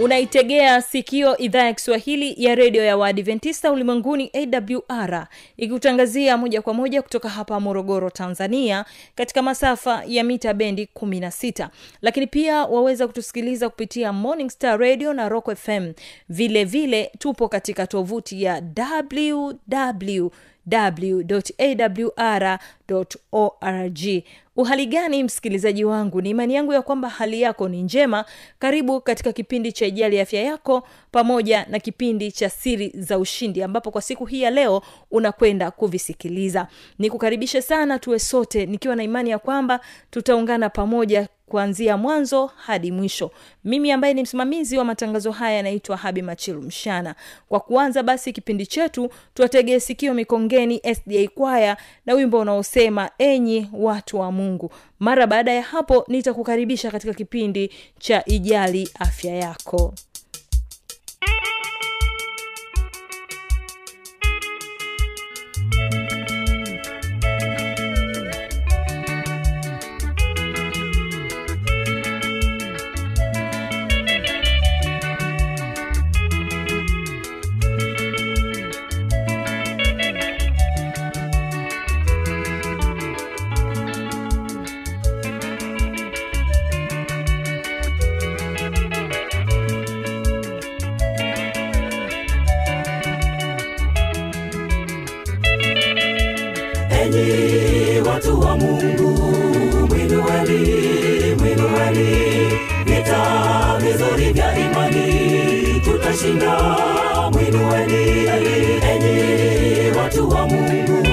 unaitegea sikio idhaa ya kiswahili ya redio ya waadventista ulimwenguni awr ikikutangazia moja kwa moja kutoka hapa morogoro tanzania katika masafa ya mita bendi 16 lakini pia waweza kutusikiliza kupitia morning star radio na rock fm vile vile tupo katika tovuti ya www www.awr.org uhali gani msikilizaji wangu? Ni imani yangu ya kwamba hali yako ni njema. Karibu katika kipindi cha ijali afya yako pamoja na kipindi cha siri za ushindi ambapo kwa siku hii ya leo unakwenda kuvisikiliza. Nikukaribishe sana tuwe sote nikiwa na imani ya kwamba tutaungana pamoja kuanzia mwanzo hadi mwisho. Mimi ambaye ni msimamizi wa matangazo haya yanaitwa habi machilu mshana. Kwa kuanza basi kipindi chetu tuwategee sikio mikongeni sda kwaya na wimbo unaosema enyi watu wa mungu. Mara baada ya hapo nitakukaribisha katika kipindi cha ijali afya yako watu wa mungu. Mwinueni mwinueni vita vizuri vya imani. Tutashinda. Mwinueni enyi watu wa mungu.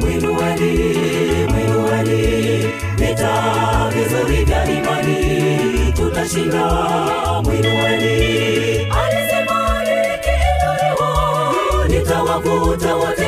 Mwinueni mwinueni vita vizuri vya imani. Tutashinda. Mwinueni alisema nikiinuliwa nitawavuta wote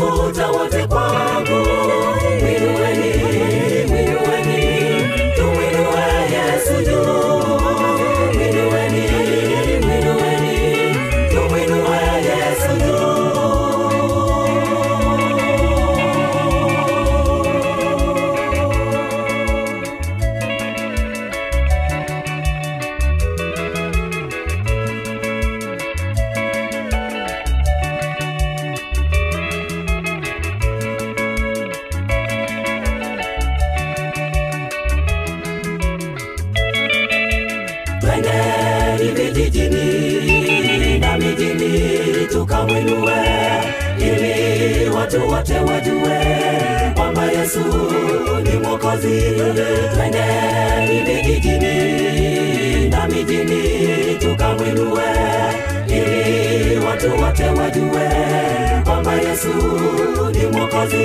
nitawavuta yesu ni mwokozi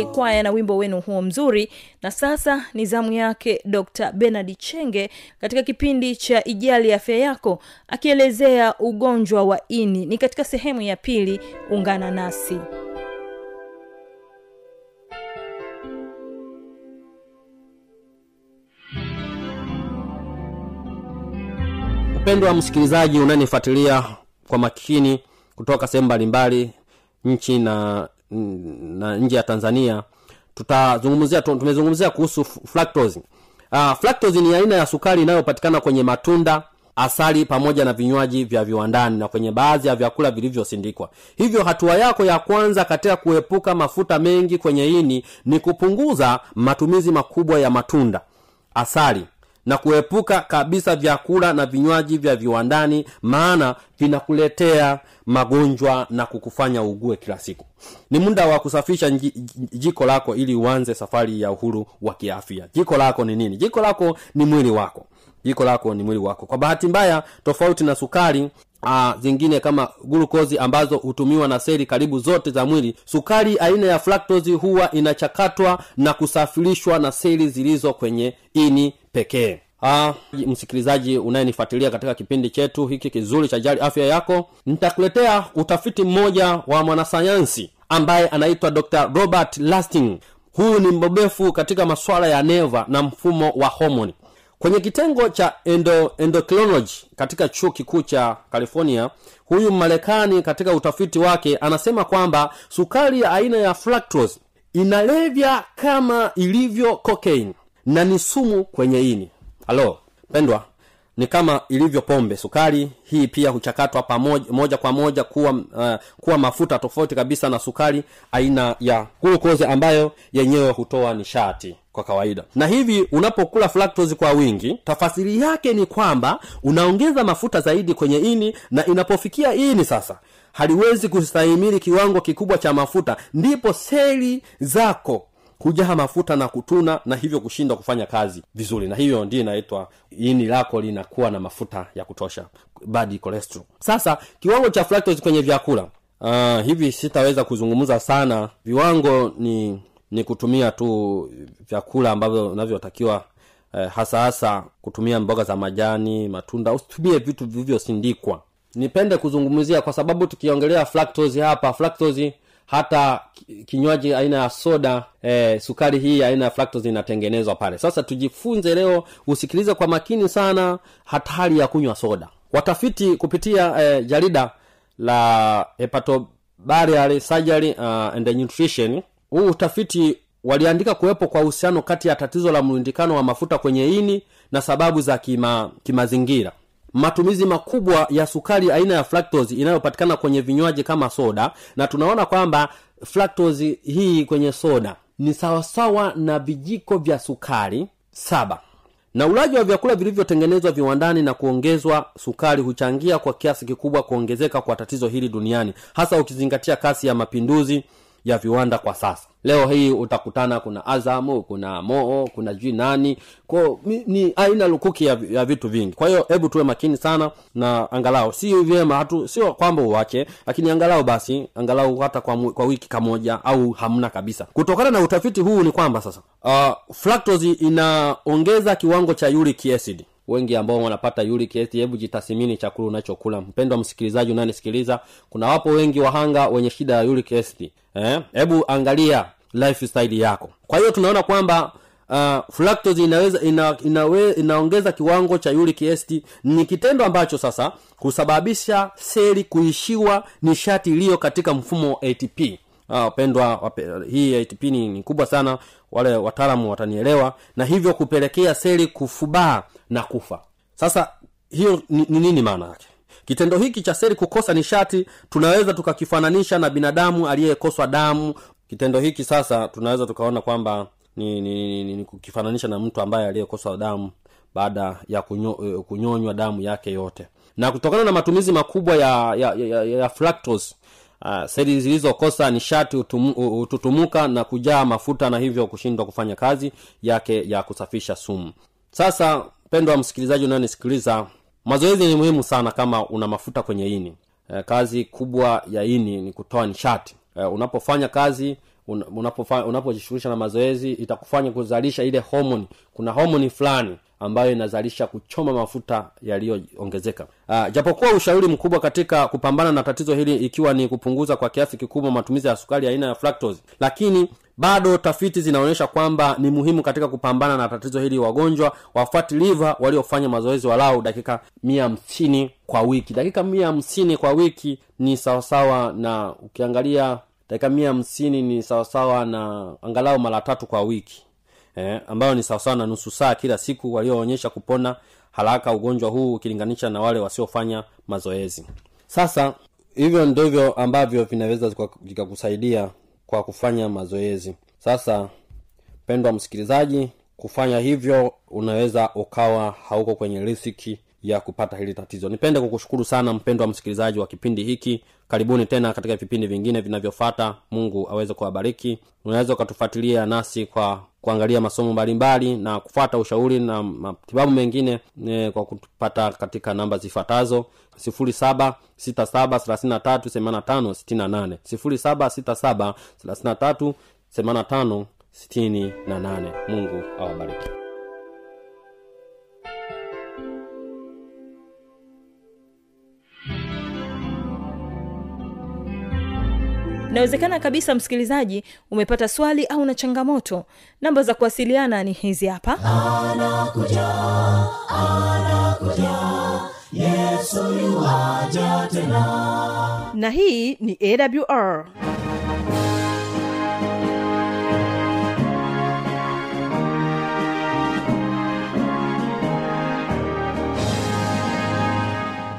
ikongeni kwaya na wimbo wenu huo mzuri. Na sasa ni zamu yake dr benard chenge katika kipindi cha ijali afya yako akielezea ugonjwa wa ini. Ni katika sehemu ya pili ungana nasi. Mpendwa msikilizaji unanifuatilia kwa makini kutoka sehemu mbalimbali nchi na na nje ya tanzania tutazungumzia tumezungumzia kuhusu fructose. Uh, fructose ni aina ya sukari inayopatikana kwenye matunda asali pamoja na vinywaji vya viwandani na kwenye baadhi ya vyakula vilivyosindikwa. Hivyo hatua yako ya kwanza katika kuepuka mafuta mengi kwenye ini ni kupunguza matumizi makubwa ya matunda asali na kuepuka kabisa vyakula na vinywaji vya viwandani maana vinakuletea magonjwa na kukufanya ugue kila siku. Ni muda wa kusafisha jiko lako ili uanze safari ya uhuru wa kiafya. Jiko lako ni nini? Jiko lako ni mwili wako. Jiko lako ni mwili wako. Kwa bahati mbaya tofauti na sukari Aa, zingine kama glukozi ambazo hutumiwa na seli karibu zote za mwili. Sukari aina ya fructose huwa inachakatwa na kusafirishwa na seli zilizo kwenye ini pekee. Ah, msikilizaji unayenifuatilia katika kipindi chetu hiki kizuri cha jali afya yako nitakuletea utafiti mmoja wa mwanasayansi ambaye anaitwa dr robert lasting. Huyu ni mbobefu katika masuala ya neva na mfumo wa homoni kwenye kitengo cha endo, endocrinology katika chuo kikuu cha california huyu marekani katika utafiti wake anasema kwamba sukari ya aina ya fructose inalevya kama ilivyo cocaine na ni sumu kwenye ini. Halo pendwa ni kama ilivyo pombe sukari. Hii pia huchakatwa pamoja moja kwa moja kuwa uh, kuwa mafuta tofauti kabisa na sukari aina ya glucose ambayo yenyewe hutoa nishati kwa kawaida. Na hivi unapokula fructose kwa wingi tafasiri yake ni kwamba unaongeza mafuta zaidi kwenye ini na inapofikia ini sasa haliwezi kustahimili kiwango kikubwa cha mafuta ndipo seli zako kujaa mafuta na kutuna na hivyo kushindwa kufanya kazi vizuri. Na hiyo ndio inaitwa ini lako linakuwa na mafuta ya kutosha bad cholesterol. Sasa kiwango cha fructose kwenye vyakula. Uh, hivi sitaweza kuzungumza sana. Viwango ni ni kutumia tu vyakula ambavyo unavyotakiwa eh, hasa hasa kutumia mboga za majani matunda usitumie vitu vilivyosindikwa nipende kuzungumzia kwa sababu tukiongelea fructose hapa fructose hata kinywaji aina ya soda eh, sukari hii aina ya fructose inatengenezwa pale. Sasa tujifunze leo usikilize kwa makini sana hatari ya kunywa soda. Watafiti kupitia eh, jarida la hepatobarial surgery uh, and nutrition huu utafiti waliandika kuwepo kwa uhusiano kati ya tatizo la mlundikano wa mafuta kwenye ini na sababu za kima, kimazingira matumizi makubwa ya sukari aina ya fructose inayopatikana kwenye vinywaji kama soda na tunaona kwamba fructose hii kwenye soda ni sawasawa na vijiko vya sukari saba. Na ulaji wa vyakula vilivyotengenezwa viwandani na kuongezwa sukari huchangia kwa kiasi kikubwa kuongezeka kwa tatizo hili duniani hasa ukizingatia kasi ya mapinduzi ya viwanda kwa sasa. Leo hii utakutana kuna azamu kuna moo kuna jui nani. Ko ni aina lukuki ya, ya vitu vingi. Kwa hiyo hebu tuwe makini sana na angalau. Si vyema hatu sio kwamba uwache lakini angalau basi angalau hata kwa, kwa wiki kamoja au hamna kabisa. Kutokana na utafiti huu ni kwamba sasa uh, inaongeza kiwango cha uric acid wengi ambao wanapata uric acid hebu jitathimini chakula unachokula. Mpendwa msikilizaji unanisikiliza kuna wapo wengi wahanga wenye shida ya uric acid eh? angalia lifestyle yako. Kwa hiyo tunaona kwamba uh, inaweza ina, inawe, inaongeza kiwango cha uric ni kitendo ambacho sasa husababisha seli kuishiwa nishati iliyo katika mfumo wa atp Ah, pendwa hii ATP ni, ni kubwa sana wale wataalamu watanielewa na hivyo kupelekea seli kufubaa na kufa. Sasa hiyo ni, ni nini maana yake? Kitendo hiki cha seli kukosa nishati tunaweza tukakifananisha na binadamu aliyekoswa damu. Kitendo hiki sasa tunaweza tukaona kwamba ni, ni, ni, ni, ni kukifananisha na mtu ambaye aliyekoswa damu baada ya kunyo, eh, kunyonywa damu yake yote. Na kutokana na matumizi makubwa ya ya, ya, ya, ya fructose uh, seli zilizokosa nishati hututumuka na kujaa mafuta na hivyo kushindwa kufanya kazi yake ya kusafisha sumu. Sasa mpendo wa msikilizaji unayonisikiliza mazoezi ni muhimu sana kama una mafuta kwenye ini. Eh, kazi kubwa ya ini ni kutoa nishati. Eh, unapofanya kazi un- unapofa- unapojishughulisha na mazoezi itakufanya kuzalisha ile homoni. Kuna homoni fulani ambayo inazalisha kuchoma mafuta yaliyoongezeka. Uh, japokuwa ushauri mkubwa katika kupambana na tatizo hili ikiwa ni kupunguza kwa kiasi kikubwa matumizi ya sukari aina ya fructose lakini bado tafiti zinaonyesha kwamba ni muhimu katika kupambana na tatizo hili. Wagonjwa wafatiliva fat waliofanya mazoezi walau dakika mia hamsini kwa wiki. Dakika mia hamsini kwa wiki ni sawasawa na ukiangalia dakika mia hamsini ni sawasawa na angalau mara tatu kwa wiki. Eh, ambayo ni sawasawa na nusu saa kila siku walioonyesha kupona haraka ugonjwa huu ukilinganisha na wale wasiofanya mazoezi. Sasa hivyo ndivyo ambavyo vinaweza vikakusaidia kwa kufanya mazoezi. Sasa mpendwa msikilizaji kufanya hivyo unaweza ukawa hauko kwenye risiki ya kupata hili tatizo. Nipende kukushukuru sana mpendo wa msikilizaji wa kipindi hiki. Karibuni tena katika vipindi vingine vinavyofata mungu aweze kuwabariki. Unaweza ukatufuatilia nasi kwa kuangalia masomo mbalimbali na kufata ushauri na matibabu mengine e, kwa kutupata katika namba zifuatazo. 0767338568 0767338568 mungu awabariki inawezekana kabisa msikilizaji umepata swali au na changamoto. Namba za kuwasiliana ni hizi hapa. Na hii ni awr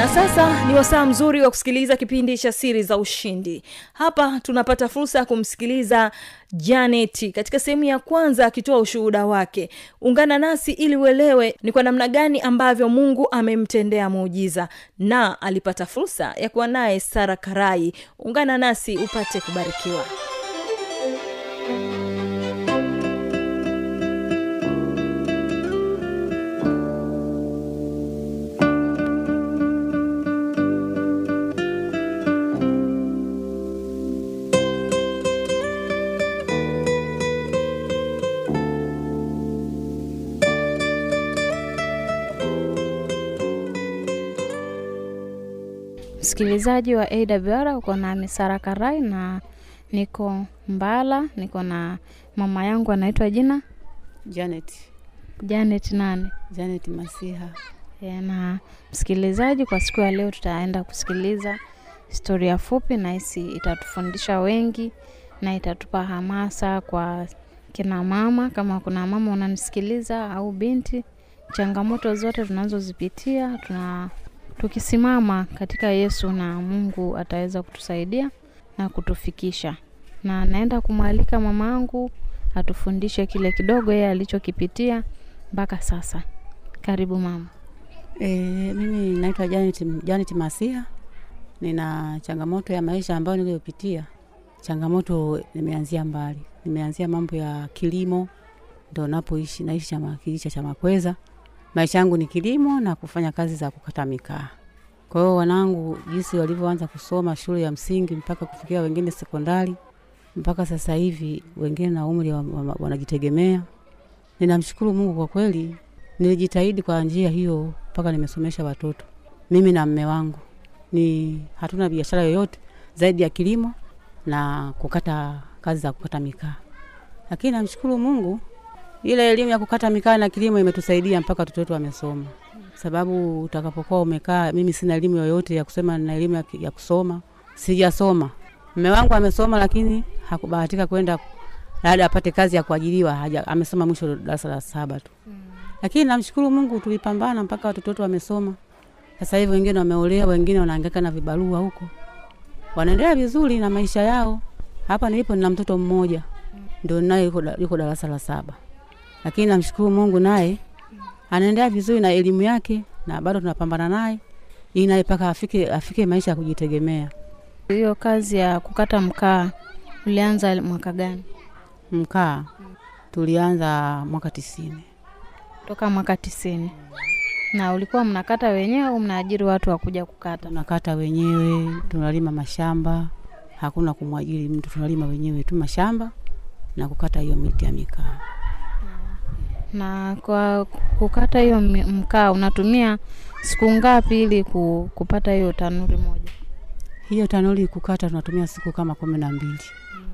na sasa ni wasaa mzuri wa kusikiliza kipindi cha siri za ushindi. Hapa tunapata fursa ya kumsikiliza janeti katika sehemu ya kwanza akitoa ushuhuda wake. Ungana nasi ili uelewe ni kwa namna gani ambavyo mungu amemtendea muujiza. Na alipata fursa ya kuwa naye sara karai. Ungana nasi upate kubarikiwa msikilizaji wa awr uko nami sara karai na niko mbala niko na mama yangu anaitwa jina Janet, janet nani? Janet Masiha. Yeah, na msikilizaji kwa siku ya leo tutaenda kusikiliza historia fupi na hisi itatufundisha wengi na itatupa hamasa kwa kina mama kama kuna mama unanisikiliza au binti changamoto zote tunazozipitia tuna tukisimama katika yesu na mungu ataweza kutusaidia na kutufikisha na naenda kumwalika mama angu atufundishe kile kidogo yeye alichokipitia mpaka sasa karibu mama E, mimi naitwa Janet, Janet Masiha. Nina changamoto ya maisha ambayo niliyopitia. Changamoto nimeanzia mbali, nimeanzia mambo ya kilimo, ndo napoishi, naishi chama kijiji cha Chamakweza. Maisha yangu ni kilimo na kufanya kazi za kukata mikaa. Kwa hiyo wanangu jinsi walivyoanza kusoma shule ya msingi mpaka kufikia wengine sekondari, mpaka sasa hivi wengine na umri wa- wa- wanajitegemea. Ninamshukuru Mungu kwa kweli, nilijitahidi kwa njia hiyo mpaka nimesomesha watoto mimi na mme wangu. Ni hatuna biashara yoyote zaidi ya kilimo na kukata kazi za kukata mikaa, lakini namshukuru Mungu, ile elimu ya kukata mikaa na kilimo imetusaidia mpaka watoto wetu wamesoma. sababu utakapokuwa umekaa, mimi sina elimu yoyote ya kusema na elimu ya, ya kusoma, sijasoma. Mme wangu amesoma, lakini hakubahatika kwenda labda apate kazi ya kuajiriwa, haja amesoma mwisho darasa la saba tu mm. Lakini namshukuru Mungu, tulipambana mpaka watoto wetu wamesoma. Sasa hivi wengine wameolewa, wengine wanahangaika na vibarua huko, wanaendelea vizuri na maisha yao. Hapa nilipo nina mtoto mmoja ndio naye yuko, yuko darasa la saba, lakini namshukuru Mungu naye anaendelea vizuri na elimu yake, na bado tunapambana naye ili naye mpaka afike, afike maisha ya kujitegemea. Hiyo kazi ya kukata mkaa ulianza mwaka gani? Mkaa tulianza mwaka tisini. Toka mwaka tisini. Na ulikuwa mnakata wenyewe au mnaajiri watu wa kuja kukata? tunakata wenyewe, tunalima mashamba, hakuna kumwajiri mtu, tunalima wenyewe tu mashamba na kukata hiyo miti ya mikaa. Na kwa kukata hiyo mkaa unatumia siku ngapi ili kupata hiyo tanuri moja? Hiyo tanuri kukata tunatumia siku kama kumi na mbili,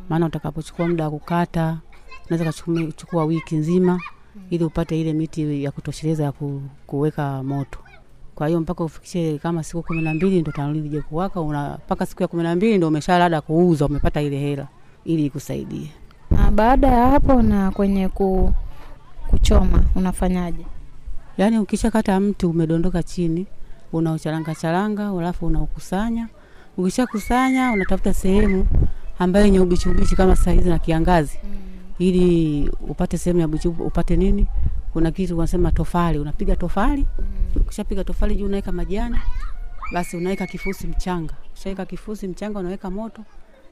maana utakapochukua muda wa kukata unaweza kuchukua wiki nzima ili upate ile miti ya kutosheleza ya ku, kuweka moto. Kwa hiyo mpaka ufikishe kama siku kumi na mbili ndo tanuri lije kuwaka, mpaka siku ya kumi na mbili ndo umeshalada kuuza, umepata ile hela ili ikusaidie. Na baada ya hapo na kwenye ku, kuchoma unafanyaje? Yaani ukishakata mti umedondoka chini, unaucharanga charanga, alafu unaukusanya. Ukishakusanya unatafuta sehemu ambayo yenye ubichi ubichi kama saa hizi na kiangazi, ili upate sehemu ya ubichi upate nini, kuna kitu unasema tofali, unapiga tofali. Ukishapiga tofali juu unaweka majani, basi unaweka kifusi mchanga. Ukishaweka kifusi mchanga unaweka moto,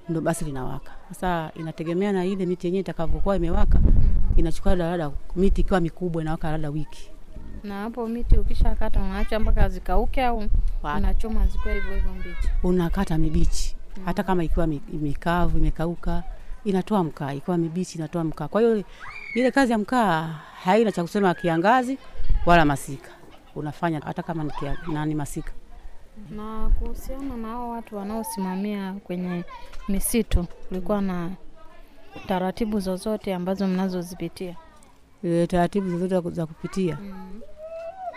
ndo basi linawaka. Sasa inategemea na ile miti yenyewe itakavyokuwa imewaka, inachukua labda miti ikiwa mikubwa inawaka labda wiki. Na hapo miti ukishakata unaacha mpaka zikauke au unachoma zikiwa hivyo hivyo mbichi? unakata mibichi. Hata kama ikiwa mi- mikavu imekauka inatoa mkaa. Ikiwa mibichi inatoa mkaa. Kwa hiyo ile kazi ya mkaa haina cha kusema kiangazi wala masika. Unafanya hata kama ni nani masika. Na kuhusiana na hao watu wanaosimamia kwenye misitu, kulikuwa na taratibu zozote ambazo mnazozipitia? e, taratibu zozote za kupitia?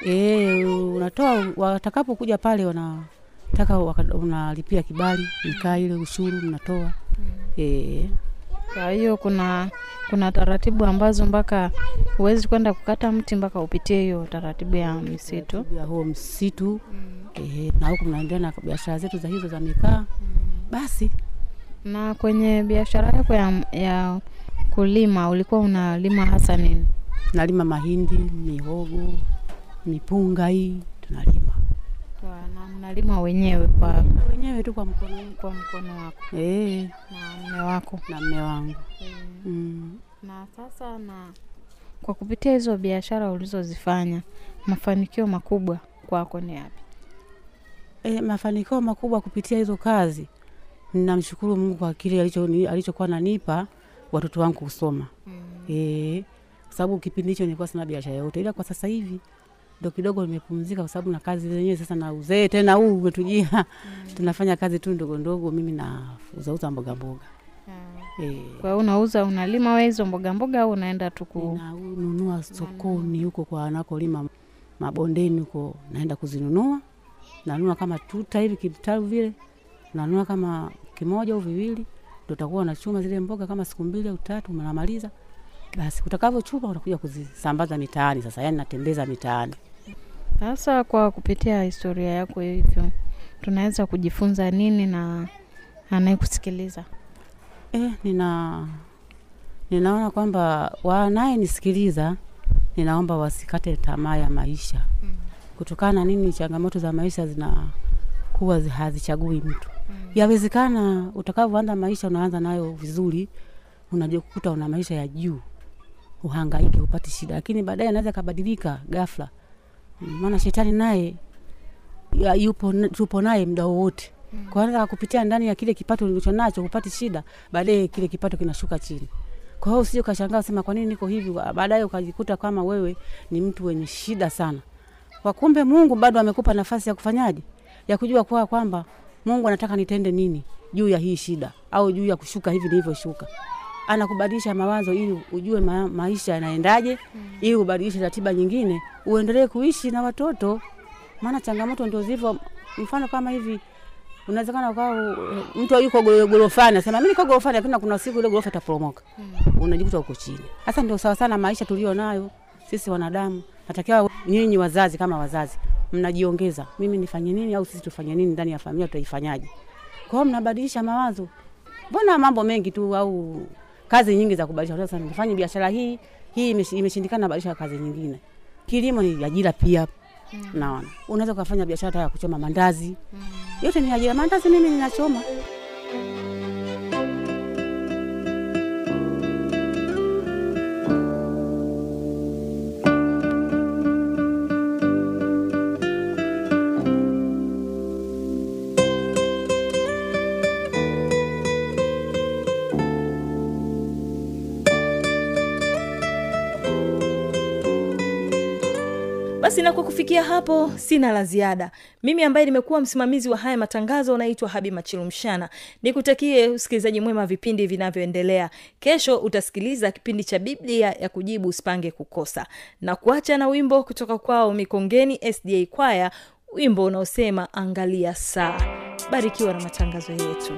E, unatoa watakapokuja pale wanataka unalipia kibali nikaa ile ushuru mnatoa. E, Kwa hiyo kuna kuna taratibu ambazo mpaka huwezi kwenda kukata mti mpaka upitie hiyo taratibu ya misitu. ya huo msitu. E, na huku mnaendelea na biashara zetu za hizo za mikaa. Basi Na kwenye biashara yako ya, ya kulima ulikuwa unalima hasa nini? nalima mahindi, mihogo, mipunga hii tunalima Na mnalima wenyewe kwa, wenyewe tu kwa mkono. kwa mkono wako? Eh, na mume wako? Na mme wangu. Mm. na sasa na kwa kupitia hizo biashara ulizozifanya mafanikio makubwa kwako ni yapi? E, mafanikio makubwa kupitia hizo kazi, ninamshukuru Mungu kwa kile alichokuwa nanipa watoto wangu kusoma. Mm. E, sababu kipindi hicho nilikuwa sina biashara yote, ila kwa sasa hivi ndo kidogo nimepumzika, kwa sababu na kazi zenyewe sasa na uzee tena huu umetujia. Tunafanya kazi tu ndogo ndogo, mimi nauzauza mboga mboga. Eh, Kwa hiyo unauza unalima wewe hizo mboga mboga au unaenda tu kununua sokoni huko kwa wanakolima mabondeni huko, naenda kuzinunua, nanunua kama tuta hivi kitalu vile, nanunua kama kimoja au viwili, ndo utakuwa unachuma zile mboga kama siku mbili au tatu, unamaliza basi. Utakavyochuma unakuja kuzisambaza mitaani. Sasa yani natembeza mitaani. Sasa kwa kupitia historia yako hivyo, tunaweza kujifunza nini na anayekusikiliza? Eh, nina ninaona kwamba wanayenisikiliza, ninaomba wasikate tamaa ya maisha kutokana na nini, changamoto za maisha zinakuwa hazichagui mtu. Yawezekana utakavyoanza maisha unaanza nayo vizuri, unajikuta una maisha ya juu, uhangaike, upate shida, lakini baadaye anaweza kabadilika ghafla, maana shetani naye yupo tupo naye muda wowote. Kwa anaweza kupitia ndani ya kile kipato ulicho nacho upate shida, baadaye kile kipato kinashuka chini. Kwa hiyo usije ukashangaa sema kwa nini niko hivi, baadaye ukajikuta kama wewe ni mtu wenye shida sana. Kwa kumbe Mungu bado amekupa nafasi ya kufanyaje, ya kujua kwa kwamba Mungu anataka nitende nini juu ya hii shida au juu ya kushuka hivi nilivyoshuka. Anakubadilisha mawazo ili ujue ma maisha yanaendaje, ili ubadilishe ratiba nyingine, uendelee kuishi na watoto maana changamoto ndio zivyo. Mfano kama hivi unawezekana ukawa mtu yuko goro- gorofani asema mimi niko gorofani, lakini kuna siku ile gorofa itaporomoka, unajikuta uko chini. Sasa ndio sawa sana maisha tulio nayo sisi wanadamu. Natakiwa nyinyi wazazi, kama wazazi, mnajiongeza, mimi nifanye nini au sisi tufanye nini ndani ya familia, tutaifanyaje? Kwa hiyo mnabadilisha mawazo. Mbona mambo mengi tu au kazi nyingi za kubadilisha. Sasa nifanye biashara hii hii imeshindikana, badilisha kazi nyingine. Kilimo ni ajira pia, naona unaweza ukafanya biashara ya kuchoma mandazi, yote ni ajira. Mandazi mimi ninachoma. Basi na kwa kufikia hapo sina la ziada. Mimi ambaye nimekuwa msimamizi wa haya matangazo naitwa habi machilumshana nikutakie usikilizaji mwema vipindi vinavyoendelea. Kesho utasikiliza kipindi cha biblia ya kujibu usipange kukosa. Na kuacha na wimbo kutoka kwao mikongeni sda kwaya wimbo unaosema angalia saa. Barikiwa na matangazo yetu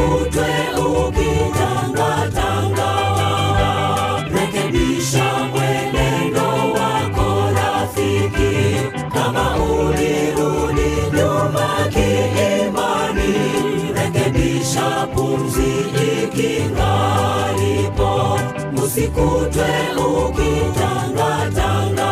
usikutwe ukitangatanga. Rekebisha mwenendo wako rafiki, kama ulirudi nyuma kiimani, rekebisha pumzi ikingalipo, usikutwe ukitangatanga.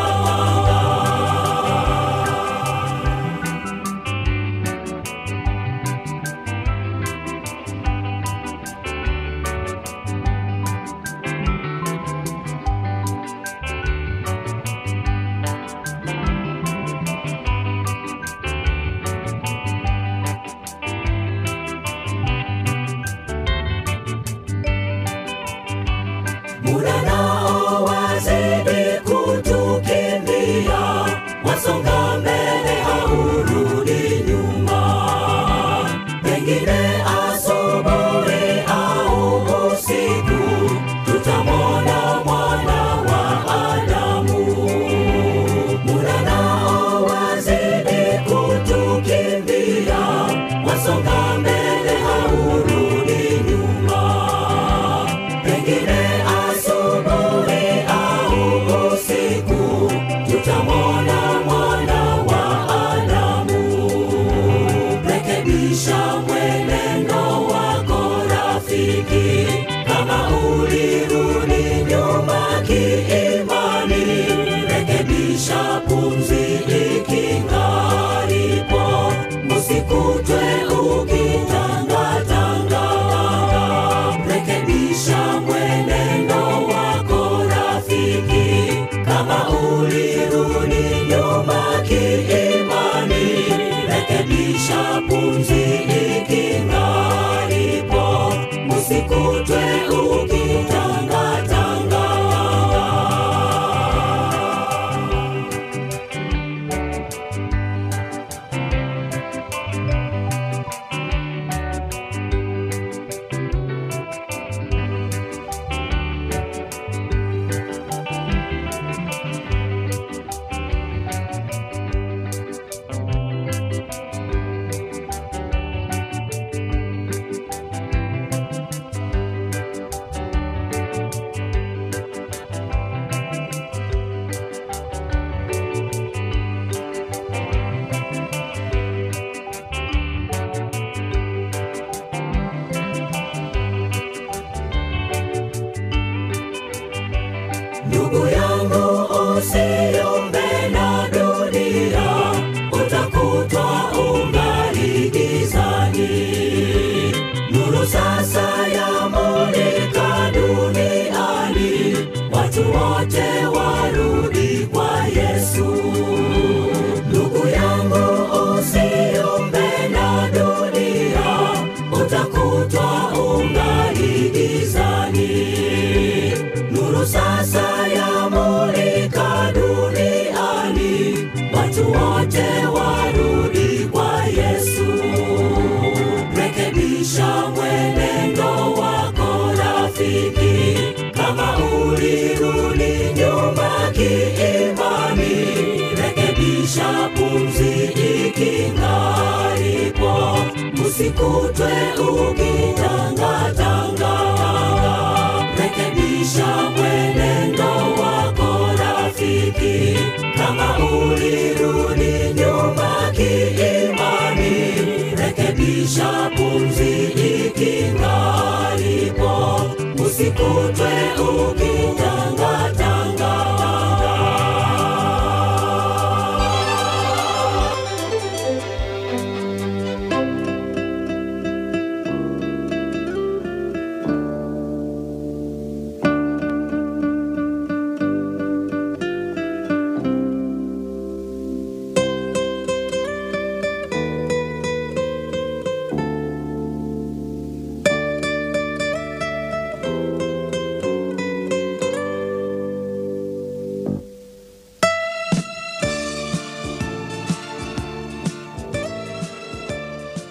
Usikutwe uki